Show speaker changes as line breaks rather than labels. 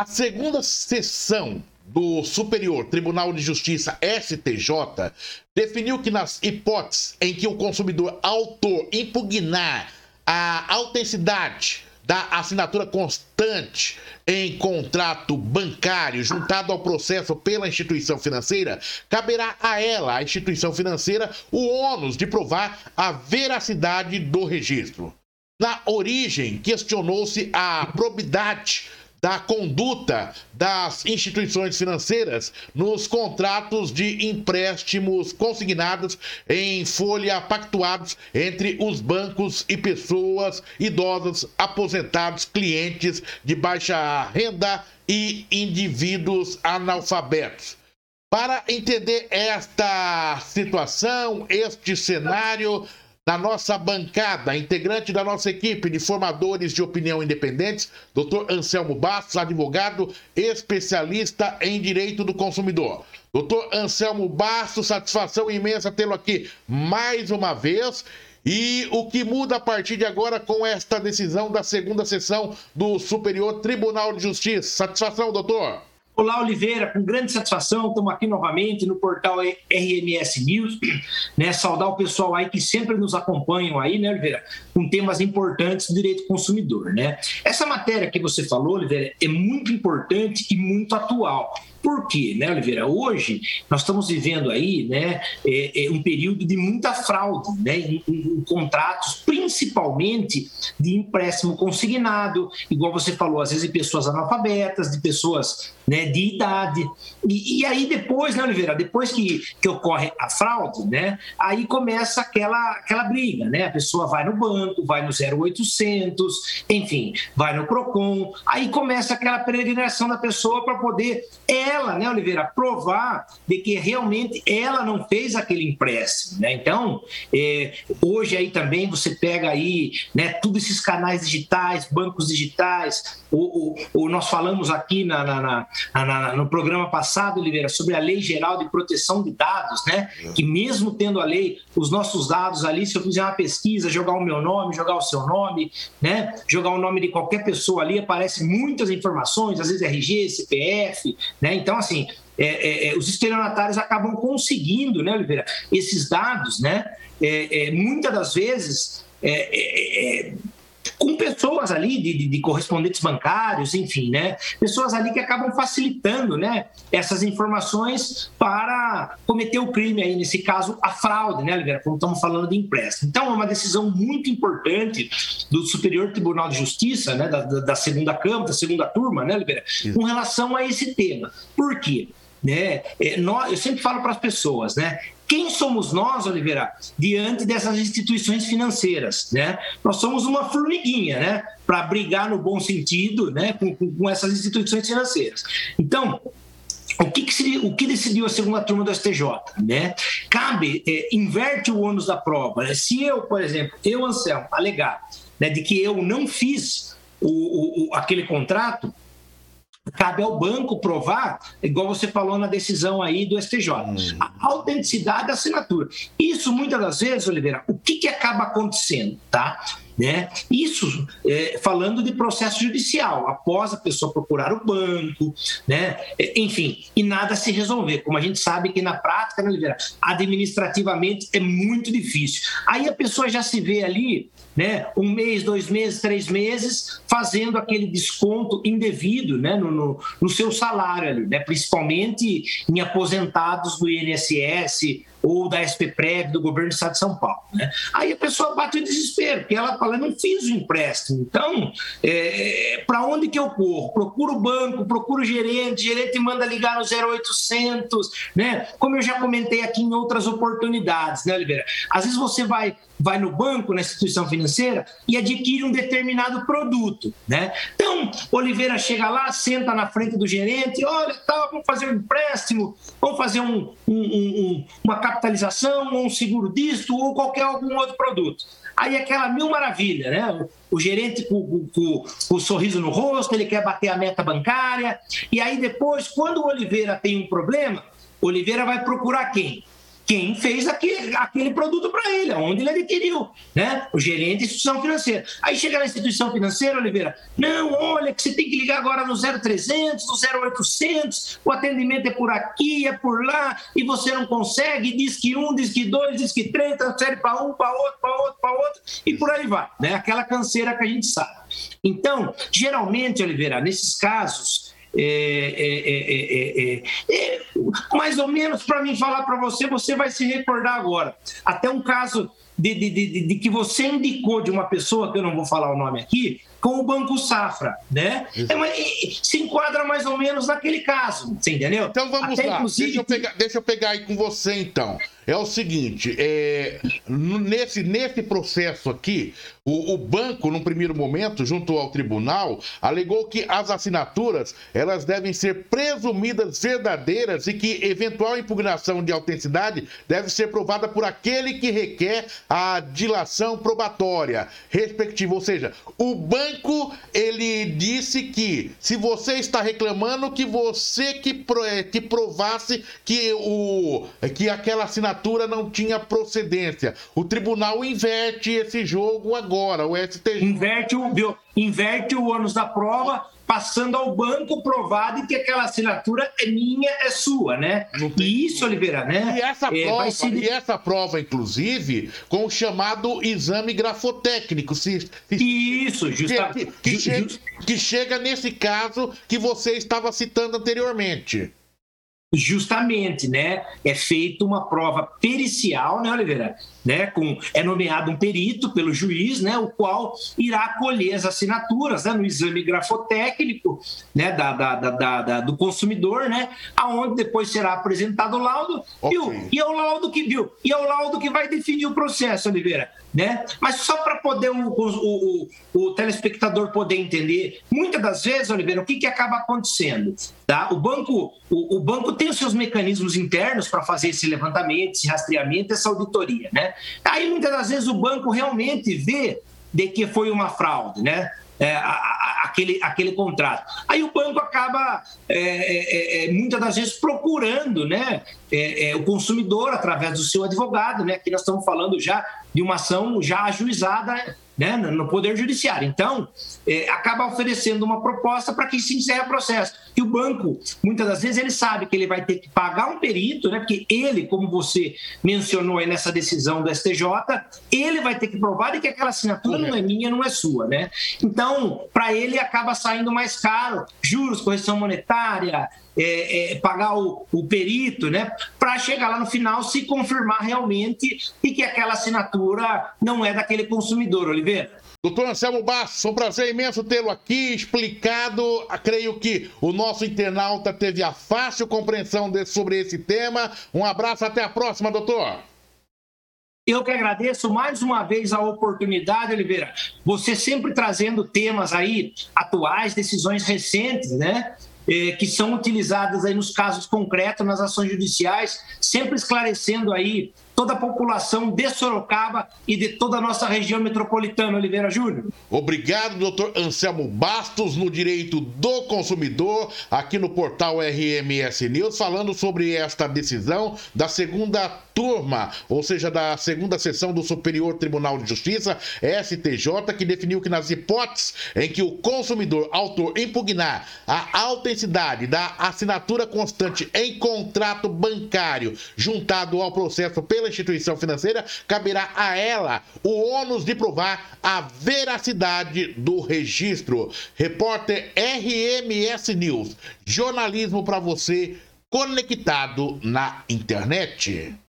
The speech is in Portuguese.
A segunda sessão do Superior Tribunal de Justiça STJ definiu que nas hipóteses em que o consumidor autor impugnar a autenticidade da assinatura constante em contrato bancário juntado ao processo pela instituição financeira, caberá a ela, a instituição financeira, o ônus de provar a veracidade do registro. Na origem, questionou-se a probidade da conduta das instituições financeiras nos contratos de empréstimos consignados em folha pactuados entre os bancos e pessoas idosas, aposentados, clientes de baixa renda e indivíduos analfabetos. Para entender esta situação, este cenário, na nossa bancada, integrante da nossa equipe de formadores de opinião independentes, Dr. Anselmo Bastos, advogado especialista em direito do consumidor. Doutor Anselmo Bastos, satisfação imensa tê-lo aqui mais uma vez. E o que muda a partir de agora com esta decisão da segunda sessão do Superior Tribunal de Justiça? Satisfação, doutor.
Olá, Oliveira, com grande satisfação, estamos aqui novamente no portal RMS News, né? Saudar o pessoal aí que sempre nos acompanham aí, né, Oliveira, com temas importantes do direito do consumidor, né? Essa matéria que você falou, Oliveira, é muito importante e muito atual. Por quê, né, Oliveira? Hoje nós estamos vivendo aí, né, é, é um período de muita fraude, né, em, em, contratos, principalmente de empréstimo consignado, igual você falou, às vezes de pessoas analfabetas, de pessoas né, de idade. E, e, aí depois, né, Oliveira, depois que, que ocorre a fraude, né, aí começa aquela, aquela briga, né? A pessoa vai no banco, vai no 0800, enfim, vai no PROCON, aí começa aquela peregrinação da pessoa para poder ela, né, Oliveira, provar de que realmente ela não fez aquele empréstimo, né? Então, é, hoje aí também você pega aí, né, todos esses canais digitais, bancos digitais, o, o, o nós falamos aqui na, na, na, na, no programa passado, Oliveira, sobre a Lei Geral de Proteção de Dados, né? Que mesmo tendo a lei, os nossos dados ali, se eu fizer uma pesquisa, jogar o meu nome, jogar o seu nome, né? Jogar o nome de qualquer pessoa ali, aparecem muitas informações, às vezes RG, CPF, né? Então, assim, é, é, é, os estelionatários acabam conseguindo, né, Oliveira, esses dados, né? É, é muitas das vezes é, com pessoas ali de, de, de, correspondentes bancários, enfim, né? Pessoas ali que acabam facilitando, né? Essas informações para cometer o crime aí, nesse caso, a fraude, né, Oliveira? Como estamos falando de empréstimo. Então, é uma decisão muito importante do Superior Tribunal de Justiça, né? Da, da segunda Câmara, da segunda turma, né, Oliveira? Com relação a esse tema. Por quê? Né? É, eu sempre falo para as pessoas, né? Quem somos nós, Oliveira, diante dessas instituições financeiras? Né? Nós somos uma formiguinha, né? Para brigar no bom sentido né? Com, com, essas instituições financeiras. Então, o que, que o que, decidiu a segunda turma do STJ? Né? Cabe, é, inverte o ônus da prova. Né? Se eu, por exemplo, eu, Anselmo, alegar né, de que eu não fiz o, o, aquele contrato, cabe ao banco provar, igual você falou na decisão aí do STJ, hum. a autenticidade da assinatura. Isso, muitas das vezes, Oliveira, o que, que acaba acontecendo, tá? Né? Isso é, falando de processo judicial, após a pessoa procurar o banco, né? É, enfim, e nada se resolver. Como a gente sabe que na prática, né, administrativamente é muito difícil. Aí a pessoa já se vê ali né, um mês, dois meses, três meses, fazendo aquele desconto indevido né, no, no, no seu salário, ali, né, principalmente em aposentados do INSS ou da SPPREV do governo do estado de São Paulo. Né? Aí a pessoa bate o desespero, porque ela fala, não fiz o empréstimo, então é, para onde que eu corro? Procuro o banco, procuro o gerente, gerente manda ligar no 0800, né? como eu já comentei aqui em outras oportunidades, né, Oliveira? Às vezes você vai vai no banco, na instituição financeira e adquire um determinado produto, né? Então, Oliveira chega lá, senta na frente do gerente, olha, tá, vamos fazer um empréstimo, vamos fazer um, um, um, uma capitalização, ou um seguro disto, ou qualquer algum outro produto. Aí aquela mil maravilha, né? O gerente com, com, com, o sorriso no rosto, ele quer bater a meta bancária. E aí depois, quando o Oliveira tem um problema, Oliveira vai procurar quem? Quem fez aquele, aquele produto para ele, onde ele adquiriu, né? O gerente da instituição financeira. Aí chega na instituição financeira, Oliveira, não, olha que você tem que ligar agora no 0300, no 0800, o atendimento é por aqui, é por lá, e você não consegue, diz que um, diz que dois, diz que três, transfere para um, para outro, para outro, para outro, e por aí vai, né? Aquela canseira que a gente sabe. Então, geralmente, Oliveira, nesses casos, é, é, é, mais ou menos para mim falar para você, você vai se recordar agora. Até um caso de, de, de, de, que você indicou de uma pessoa, que eu não vou falar o nome aqui, com o Banco Safra, né? se enquadra mais ou menos naquele caso, você entendeu?
Então vamos Até, lá, inclusive... deixa, eu pegar, deixa eu pegar aí com você então é o seguinte: é, nesse, nesse processo aqui, o, o, banco, num primeiro momento, junto ao tribunal, alegou que as assinaturas elas devem ser presumidas verdadeiras e que eventual impugnação de autenticidade deve ser provada por aquele que requer a dilação probatória, respectiva. Ou seja, o banco ele disse que se você está reclamando que você que, que provasse que, o, que aquela assinatura não tinha procedência. O tribunal inverte esse jogo agora, o STJ.
Inverte o? Inverte o ônus da prova, passando ao banco provado que aquela assinatura é minha, é sua, né? E isso, Oliveira, né?
E essa, é, prova, e essa prova, inclusive, com o chamado exame grafotécnico. Se, se,
isso, justamente.
Que, que, chega, que chega nesse caso que você estava citando anteriormente
justamente, né, é feita uma prova pericial, né, Oliveira? Né, com, é nomeado um perito pelo juiz, né, o qual irá colher as assinaturas né, no exame grafotécnico né, da, da, da, da do consumidor, né, aonde depois será apresentado o laudo, okay. viu? E é o laudo que viu, e é o laudo que vai definir o processo, Oliveira. Né? Mas só para poder o, o, o, o, telespectador poder entender, muitas das vezes, Oliveira, o que, que acaba acontecendo? Tá? O, banco, o, o banco tem os seus mecanismos internos para fazer esse levantamento, esse rastreamento, essa auditoria. Né? Aí muitas das vezes o banco realmente vê de que foi uma fraude, né? É, a, a, aquele, aquele contrato. Aí o banco acaba, é, é, é muitas das vezes, procurando né, é, é, o consumidor através do seu advogado. Né? Aqui nós estamos falando já de uma ação já ajuizada né, no Poder Judiciário. Então, é, acaba oferecendo uma proposta para que se encerre o processo. E o banco, muitas das vezes, ele sabe que ele vai ter que pagar um perito, né, porque ele, como você mencionou aí nessa decisão do STJ, ele vai ter que provar de que aquela assinatura não é minha, não é sua. Né? Então, para ele, acaba saindo mais caro juros, correção monetária, é, é, pagar o, o, perito, né, para chegar lá no final se confirmar realmente e que aquela assinatura não é daquele consumidor, Oliveira.
Doutor Anselmo Bastos, um prazer imenso tê-lo aqui explicado. Creio que o nosso internauta teve a fácil compreensão sobre esse tema. Um abraço, até a próxima, doutor.
Eu que agradeço mais uma vez a oportunidade, Oliveira. Você sempre trazendo temas aí atuais, decisões recentes, né? Eh, que são utilizadas aí nos casos concretos, nas ações judiciais, sempre esclarecendo aí toda a população de Sorocaba e de toda a nossa região metropolitana, Oliveira Júnior.
Obrigado, doutor Anselmo Bastos, no Direito do Consumidor, aqui no portal RMS News, falando sobre esta decisão da segunda turma, ou seja, da segunda sessão do Superior Tribunal de Justiça, STJ, que definiu que nas hipóteses em que o consumidor autor impugnar a autenticidade da assinatura constante em contrato bancário juntado ao processo pela instituição financeira, caberá a ela o ônus de provar a veracidade do registro. Repórter RMS News, jornalismo para você conectado na internet.